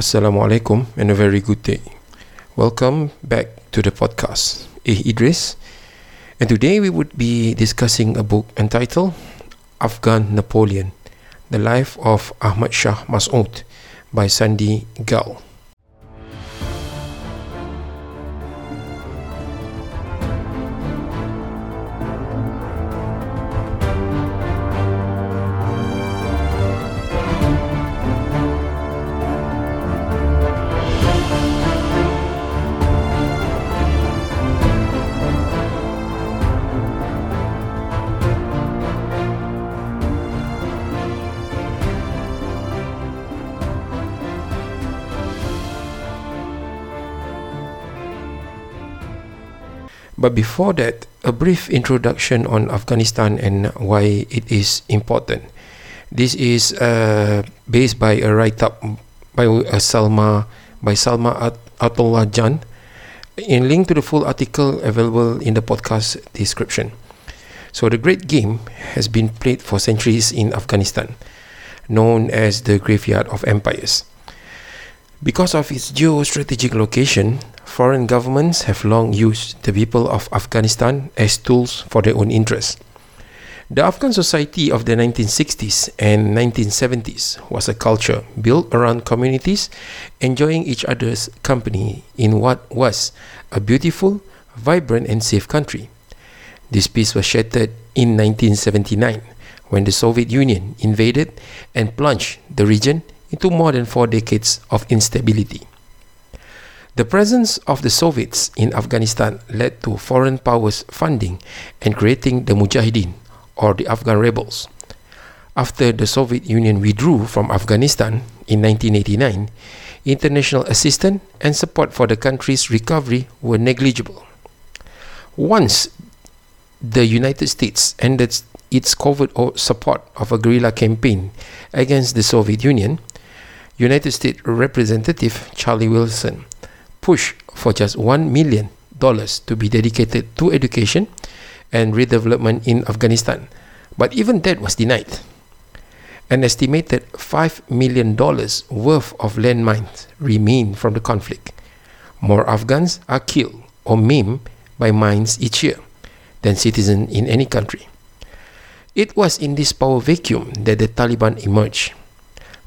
Assalamualaikum and a very good day. Welcome back to the podcast. Eh Idris. And today we would be discussing a book entitled Afghan Napoleon The Life of Ahmad Shah Mas'ud by Sandy Gall. But before that, a brief introduction on Afghanistan and why it is important. This is uh, based by a write-up by uh, Salma by Salma At- Atullah Jan. In link to the full article available in the podcast description. So the great game has been played for centuries in Afghanistan, known as the graveyard of empires. Because of its geostrategic location, foreign governments have long used the people of Afghanistan as tools for their own interests. The Afghan society of the 1960s and 1970s was a culture built around communities enjoying each other's company in what was a beautiful, vibrant, and safe country. This peace was shattered in 1979 when the Soviet Union invaded and plunged the region into more than four decades of instability. The presence of the Soviets in Afghanistan led to foreign powers funding and creating the Mujahideen or the Afghan rebels. After the Soviet Union withdrew from Afghanistan in 1989, international assistance and support for the country's recovery were negligible. Once the United States ended its covert support of a guerrilla campaign against the Soviet Union, United States Representative Charlie Wilson pushed for just $1 million to be dedicated to education and redevelopment in Afghanistan, but even that was denied. An estimated $5 million worth of landmines remain from the conflict. More Afghans are killed or maimed by mines each year than citizens in any country. It was in this power vacuum that the Taliban emerged.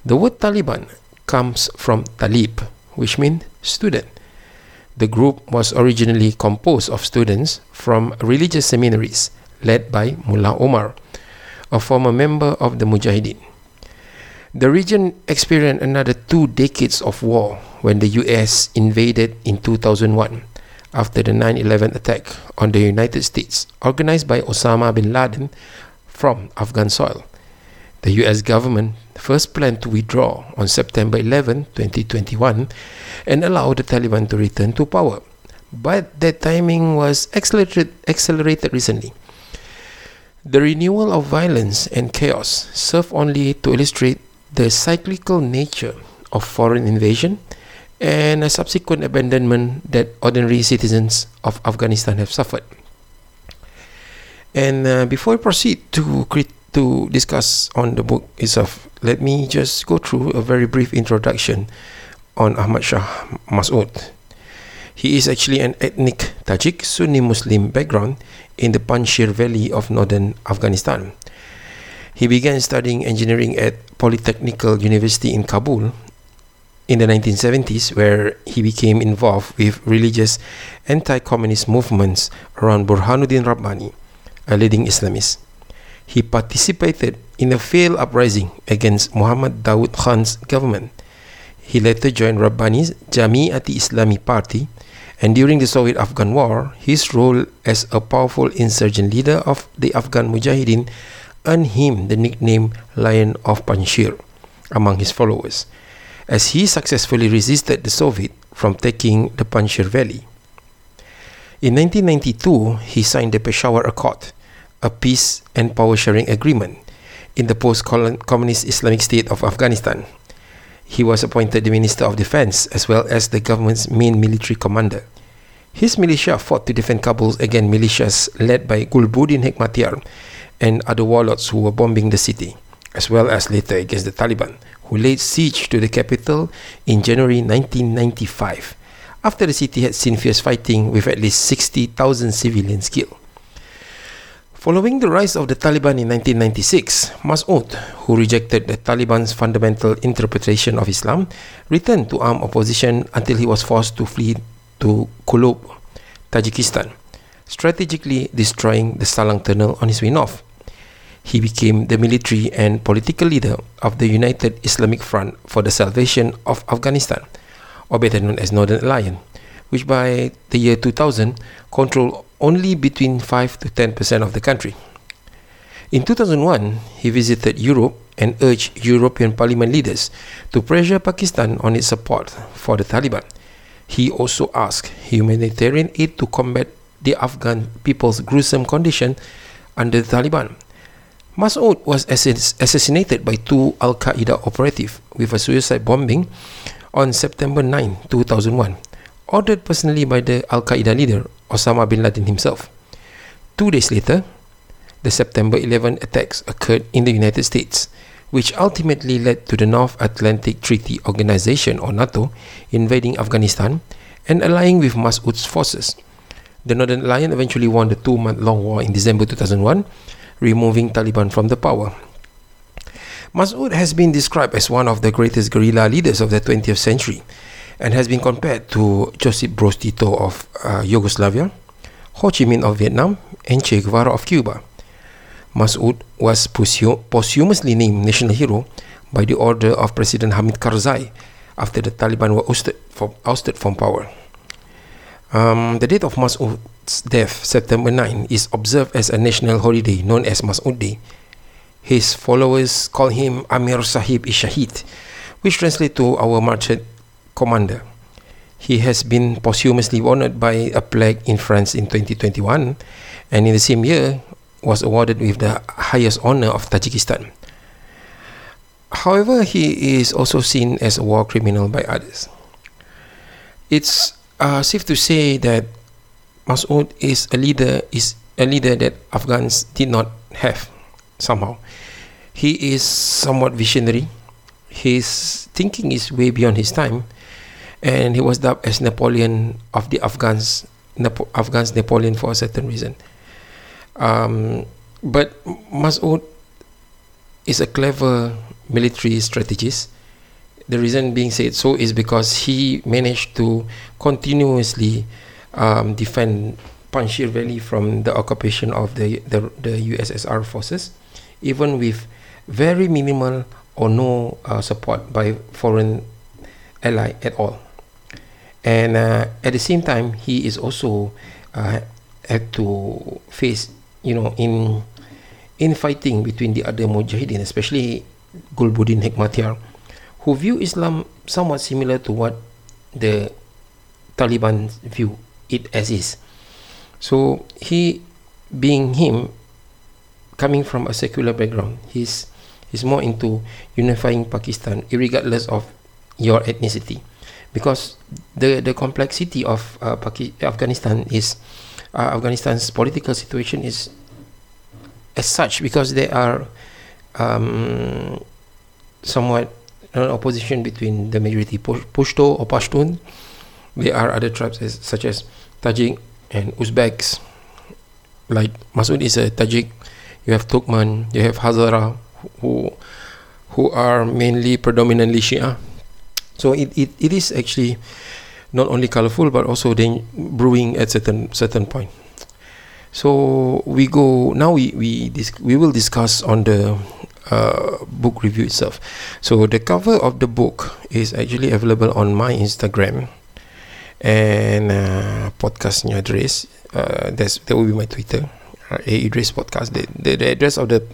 The word Taliban comes from Talib, which means student. The group was originally composed of students from religious seminaries led by Mullah Omar, a former member of the Mujahideen. The region experienced another two decades of war when the US invaded in 2001 after the 9 11 attack on the United States, organized by Osama bin Laden from Afghan soil. The US government first planned to withdraw on September 11, 2021, and allow the Taliban to return to power. But that timing was accelerated, accelerated recently. The renewal of violence and chaos serve only to illustrate the cyclical nature of foreign invasion and a subsequent abandonment that ordinary citizens of Afghanistan have suffered. And uh, before I proceed to crit- to discuss on the book itself, let me just go through a very brief introduction on Ahmad Shah Mas'ud. He is actually an ethnic Tajik Sunni Muslim background in the Panjshir Valley of northern Afghanistan. He began studying engineering at Polytechnical University in Kabul in the 1970s, where he became involved with religious anti communist movements around Burhanuddin Rabbani, a leading Islamist. He participated in a failed uprising against Muhammad Dawood Khan's government. He later joined Rabbani's Jamiati Islami Party, and during the Soviet Afghan War, his role as a powerful insurgent leader of the Afghan Mujahideen earned him the nickname Lion of Panjshir among his followers, as he successfully resisted the Soviet from taking the Panjshir Valley. In 1992, he signed the Peshawar Accord, a peace and power sharing agreement in the post communist Islamic State of Afghanistan. He was appointed the Minister of Defense as well as the government's main military commander. His militia fought to defend Kabul against militias led by Gulbuddin Hekmatyar and other warlords who were bombing the city, as well as later against the Taliban, who who laid siege to the capital in January 1995 after the city had seen fierce fighting with at least 60,000 civilians killed. Following the rise of the Taliban in 1996, Mas'ud, who rejected the Taliban's fundamental interpretation of Islam, returned to armed opposition until he was forced to flee to Kulob, Tajikistan, strategically destroying the Salang Tunnel on his way north. He became the military and political leader of the United Islamic Front for the Salvation of Afghanistan, or better known as Northern Alliance, which by the year 2000 controlled only between 5 to 10% of the country. In 2001, he visited Europe and urged European Parliament leaders to pressure Pakistan on its support for the Taliban. He also asked humanitarian aid to combat the Afghan people's gruesome condition under the Taliban. Masoud was assassinated by two Al Qaeda operatives with a suicide bombing on September 9, 2001, ordered personally by the Al Qaeda leader Osama bin Laden himself. Two days later, the September 11 attacks occurred in the United States, which ultimately led to the North Atlantic Treaty Organization or NATO invading Afghanistan and allying with Masoud's forces. The Northern Alliance eventually won the two month long war in December 2001, removing Taliban from the power. Masoud has been described as one of the greatest guerrilla leaders of the 20th century and has been compared to Josip Broz Tito of uh, Yugoslavia, Ho Chi Minh of Vietnam, and Che Guevara of Cuba. Masoud was posthumously named national hero by the order of President Hamid Karzai after the Taliban were ousted from, ousted from power. Um, the date of Masoud's death, September 9, is observed as a national holiday known as Masoud Day. His followers call him Amir Sahib Ishahid, which translates to our martyred commander. He has been posthumously honored by a plaque in France in 2021 and in the same year was awarded with the highest honor of Tajikistan. However, he is also seen as a war criminal by others. It's uh, safe to say that Masoud is a leader is a leader that Afghans did not have somehow. He is somewhat visionary. His thinking is way beyond his time, and he was dubbed as Napoleon of the Afghans. Napo- Afghans Napoleon for a certain reason. Um, but Masoud is a clever military strategist. The reason being said so is because he managed to continuously um, defend Panjshir Valley from the occupation of the, the, the USSR forces, even with very minimal or no uh, support by foreign ally at all. And uh, at the same time, he is also uh, had to face you know in in fighting between the other mujahideen especially Gulbuddin Hekmatyar who view Islam somewhat similar to what the Taliban view it as is. So he being him coming from a secular background he's he's more into unifying Pakistan regardless of your ethnicity because the the complexity of uh, Afghanistan is uh, Afghanistan's political situation is as such because there are um, somewhat an opposition between the majority Pashto or Pashtun. There are other tribes as, such as Tajik and Uzbeks. Like Masoud is a Tajik. You have Turkmen. You have Hazara, who who are mainly predominantly Shia. So it, it, it is actually not only colorful but also then brewing at certain certain point. So we go now. We we dis- we will discuss on the uh, book review itself. So the cover of the book is actually available on my Instagram and uh, address. Uh, that's that will be my Twitter. Uh, A Idris podcast. The, the, the address of the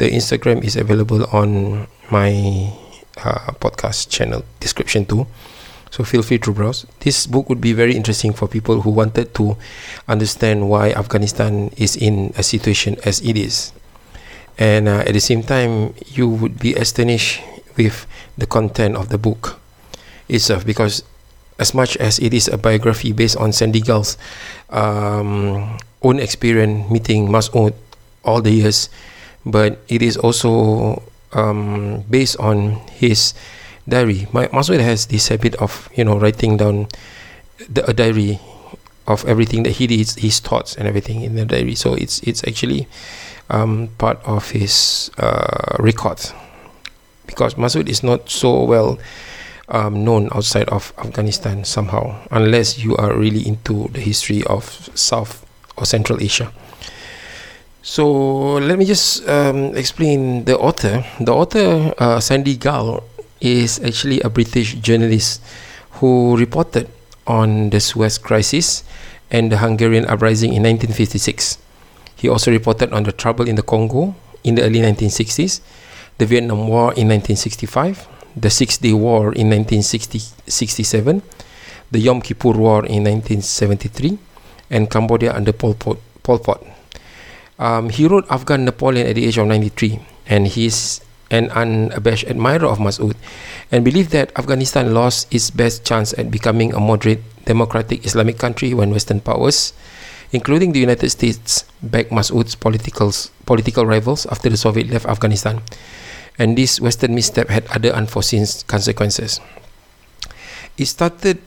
the Instagram is available on my uh, podcast channel description too. So feel free to browse. This book would be very interesting for people who wanted to understand why Afghanistan is in a situation as it is. And uh, at the same time, you would be astonished with the content of the book itself because as much as it is a biography based on Sandy Gall's um, own experience meeting Masoud all the years, but it is also um, based on his diary. My has this habit of you know writing down the, a diary of everything that he did, his thoughts and everything in the diary. So it's it's actually um, part of his uh, records because Masood is not so well um, known outside of Afghanistan somehow, unless you are really into the history of South or Central Asia. So let me just um, explain the author. The author, uh, Sandy Gall, is actually a British journalist who reported on the Suez Crisis and the Hungarian uprising in 1956. He also reported on the trouble in the Congo in the early 1960s, the Vietnam War in 1965, the Six Day War in 1967, the Yom Kippur War in 1973, and Cambodia under Pol Pot. Pol Pot. Um, he wrote Afghan Napoleon at the age of 93, and he's an unabashed admirer of Masood and believed that Afghanistan lost its best chance at becoming a moderate democratic Islamic country when Western powers, including the United States, backed Masood's political, political rivals after the Soviet left Afghanistan. And this Western misstep had other unforeseen consequences. It started,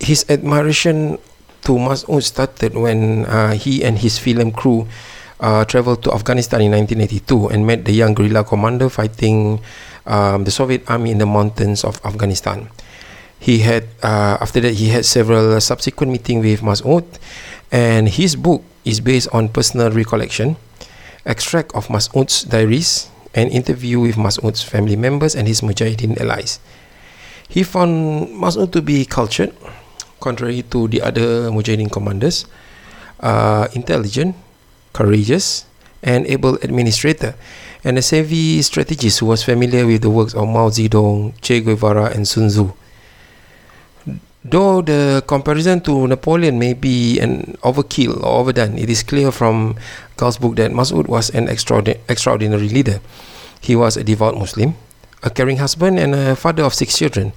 his admiration to Masood started when uh, he and his film crew uh, traveled to Afghanistan in 1982 and met the young guerrilla commander fighting um, the Soviet army in the mountains of Afghanistan. He had uh, after that he had several subsequent meetings with Masood, and his book is based on personal recollection, extract of Masood's diaries, and interview with Masood's family members and his Mujahideen allies. He found Masood to be cultured, contrary to the other Mujahideen commanders, uh, intelligent, courageous, and able administrator, and a savvy strategist who was familiar with the works of Mao Zedong, Che Guevara, and Sun Tzu. Though the comparison to Napoleon may be an overkill or overdone, it is clear from Gall's book that Masood was an extraordinary, extraordinary leader. He was a devout Muslim, a caring husband, and a father of six children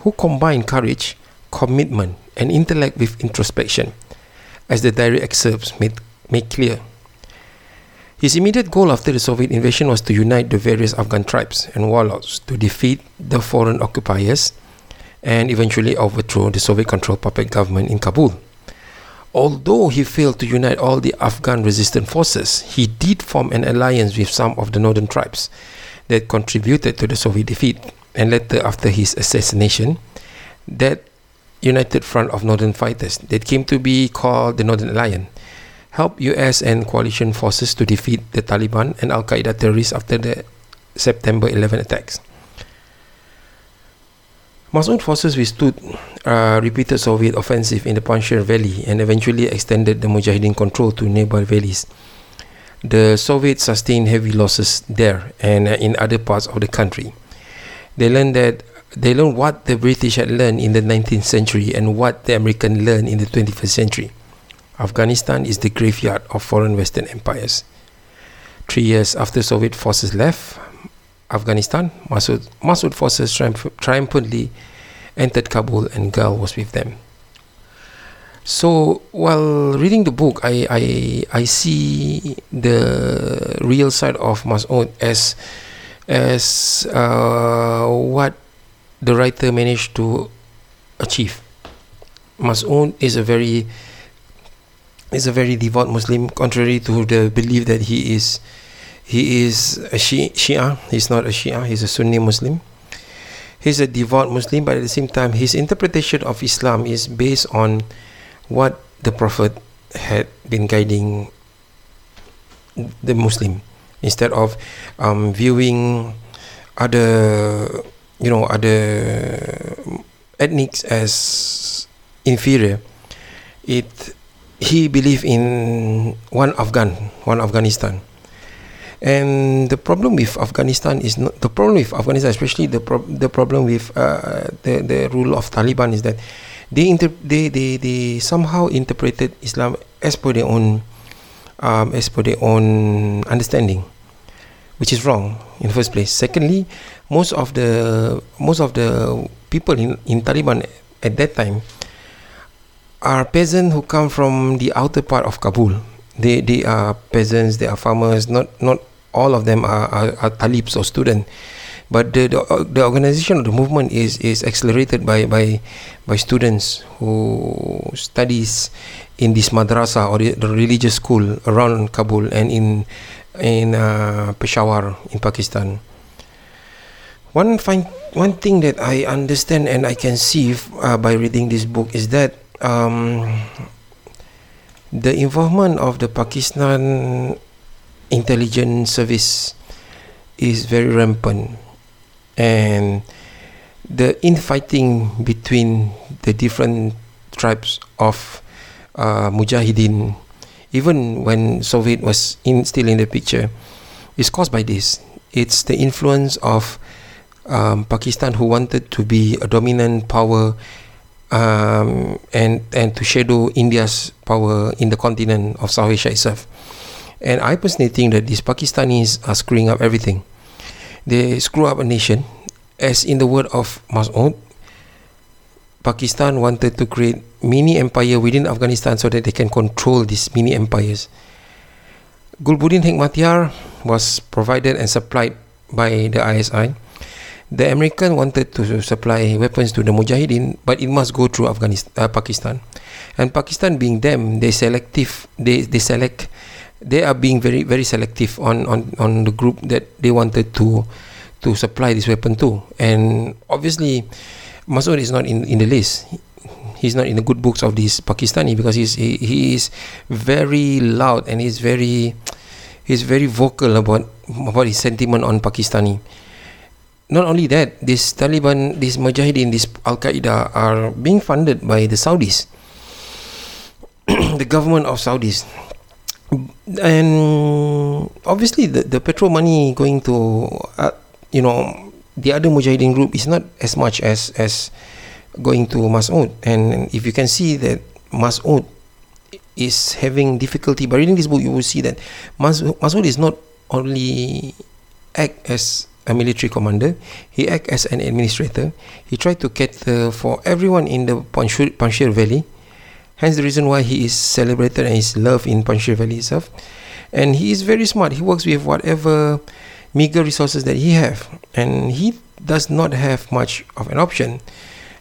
who combined courage, commitment, and intellect with introspection, as the diary excerpts made, make clear. His immediate goal after the Soviet invasion was to unite the various Afghan tribes and warlords to defeat the foreign occupiers and eventually overthrow the Soviet controlled puppet government in Kabul. Although he failed to unite all the Afghan resistance forces, he did form an alliance with some of the northern tribes that contributed to the Soviet defeat. And later, after his assassination, that united front of northern fighters that came to be called the Northern Alliance helped US and coalition forces to defeat the Taliban and Al Qaeda terrorists after the September 11 attacks. Masood forces withstood uh, repeated Soviet offensive in the Panjshir Valley and eventually extended the Mujahideen control to nearby valleys. The Soviets sustained heavy losses there and uh, in other parts of the country. They learned that they learned what the British had learned in the 19th century and what the Americans learned in the 21st century. Afghanistan is the graveyard of foreign Western empires. Three years after Soviet forces left Afghanistan, Masood, Masood forces triumph- triumphantly entered Kabul and Gall was with them. So while reading the book, I, I, I see the real side of Masood as, as uh, what the writer managed to achieve. Masood is a very is a very devout Muslim, contrary to the belief that he is he is a Shia. He's not a Shia. He's a Sunni Muslim. He's a devout Muslim, but at the same time, his interpretation of Islam is based on what the Prophet had been guiding the Muslim, instead of um, viewing other, you know, other ethnics as inferior. It he believed in one Afghan, one Afghanistan. And the problem with Afghanistan is not the problem with Afghanistan, especially the pro- the problem with uh, the the rule of Taliban is that they inter- they, they they somehow interpreted Islam as per their own um, as per their own understanding, which is wrong in the first place. Secondly, most of the most of the people in in Taliban at that time are peasants who come from the outer part of Kabul. They they are peasants. They are farmers. Not not all of them are, are, are talibs or student but the, the the organization of the movement is is accelerated by by by students who studies in this madrasa or the, the religious school around Kabul and in in uh, Peshawar in Pakistan. One fine, one thing that I understand and I can see if, uh, by reading this book is that um, the involvement of the Pakistan intelligence service is very rampant and the infighting between the different tribes of uh, Mujahideen, even when Soviet was in, still in the picture, is caused by this. It's the influence of um, Pakistan who wanted to be a dominant power um, and and to shadow India's power in the continent of South Asia itself. And I personally think that these Pakistanis are screwing up everything. They screw up a nation as in the word of Mas'ud, Pakistan wanted to create mini empire within Afghanistan so that they can control these mini empires. Gulbuddin Hekmatyar was provided and supplied by the ISI. The American wanted to supply weapons to the Mujahideen, but it must go through Afghanistan, uh, Pakistan. And Pakistan, being them, they selective. They they select. They are being very very selective on on on the group that they wanted to to supply this weapon to. And obviously, Masood is not in, in the list. He's not in the good books of this Pakistani because he's he, he is very loud and he's very he's very vocal about about his sentiment on Pakistani. Not only that, this Taliban, this Mujahideen, this Al Qaeda are being funded by the Saudis, the government of Saudis. And obviously the, the petrol money going to uh, you know the other mujahideen group is not as much as as going to Mas'ud. And if you can see that Mas'ud is having difficulty by reading this book you will see that Mas'ud is not only act as a military commander. He act as an administrator. He tried to cater for everyone in the Panjshir, Valley. Hence the reason why he is celebrated and is loved in Panjshir Valley itself. And he is very smart. He works with whatever meager resources that he have. And he does not have much of an option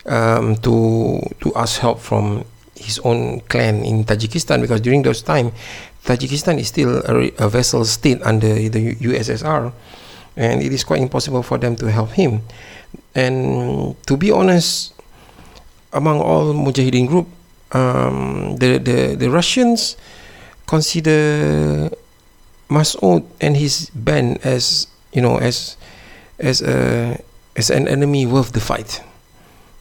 um, to to ask help from his own clan in Tajikistan because during those time Tajikistan is still a, a vassal state under the USSR and it is quite impossible for them to help him. And to be honest among all mujahideen group um, the, the the Russians consider Mas'ud and his band as you know as as a as an enemy worth the fight.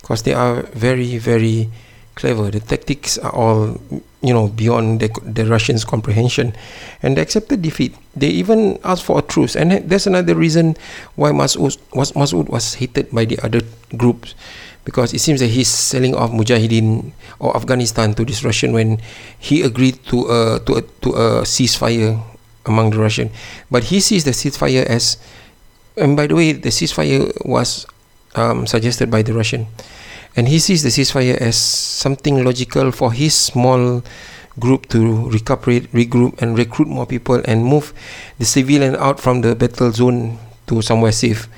Because they are very very clever. The tactics are all you know beyond the, the Russians comprehension. And they accepted defeat. They even asked for a truce. And that's another reason why Mas'ud was Mas'ud was hated by the other groups. Because it seems that he's selling off Mujahideen or Afghanistan to this Russian when he agreed to a to a to a ceasefire among the Russian. But he sees the ceasefire as, and by the way, the ceasefire was um, suggested by the Russian, and he sees the ceasefire as something logical for his small group to recuperate, regroup, and recruit more people and move the civilian out from the battle zone to somewhere safe.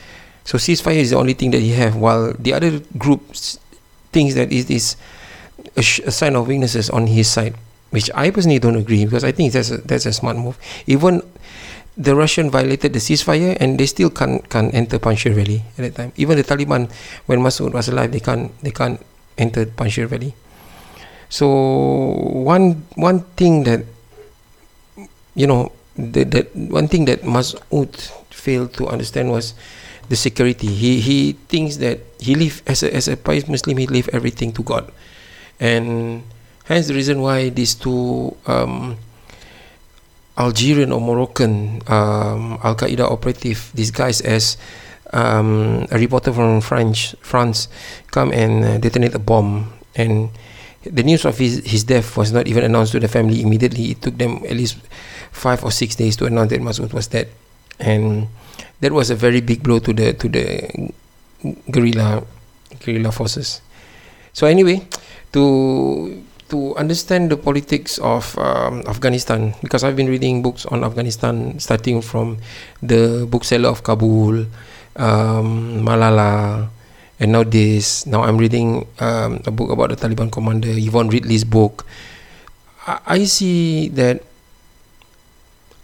So ceasefire is the only thing that he have, while the other group thinks that it is a, sh- a sign of weaknesses on his side which I personally don't agree because I think that's a, that's a smart move. Even the Russian violated the ceasefire and they still can't can't enter Panjshir Valley at that time. Even the Taliban, when Masood was alive, they can't they can't enter Panjshir Valley. So one one thing that you know that, that one thing that Masood failed to understand was the security. He he thinks that he live as a as a pious Muslim, he leave everything to God, and Hence the reason why these two um, Algerian or Moroccan um, Al Qaeda operative disguised as um, a reporter from French France come and uh, detonate a bomb. And the news of his, his death was not even announced to the family immediately. It took them at least five or six days to announce that Masood was dead. And that was a very big blow to the to the guerrilla guerrilla forces. So anyway to to understand the politics of um, Afghanistan because I've been reading books on Afghanistan starting from the bookseller of Kabul, um, Malala, and now this. Now I'm reading um, a book about the Taliban commander, Yvonne Ridley's book. I, I see that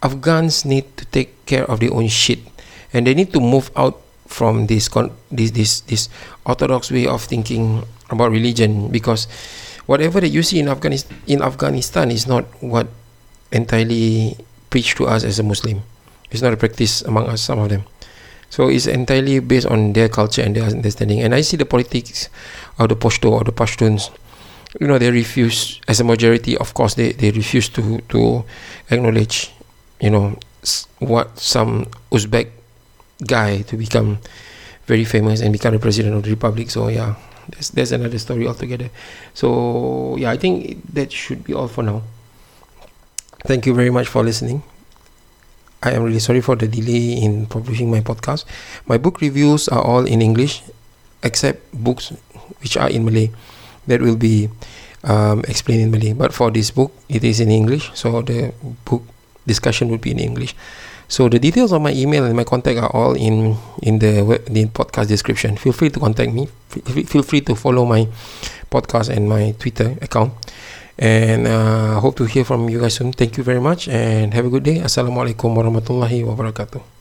Afghans need to take care of their own shit, and they need to move out from this con- this this this orthodox way of thinking about religion because whatever that you see in Afghanistan in Afghanistan is not what entirely preached to us as a Muslim. It's not a practice among us, some of them. So it's entirely based on their culture and their understanding. And I see the politics of the Pashto or the Pashtuns. You know, they refuse, as a majority, of course, they, they refuse to, to acknowledge, you know, what some Uzbek guy to become very famous and become the president of the republic. So, yeah that's, that's another story altogether. So yeah i think that should be all for now. Thank you very much for listening. I am really sorry for the delay in publishing my podcast. My book reviews are all in english except books which are in malay. That will be um, explained in malay. But for this book it is in english so the book discussion would be in english so the details of my email and my contact are all in in the the podcast description. Feel free to contact me. Feel free to follow my podcast and my Twitter account. And uh, hope to hear from you guys soon. Thank you very much and have a good day. Assalamualaikum warahmatullahi wabarakatuh.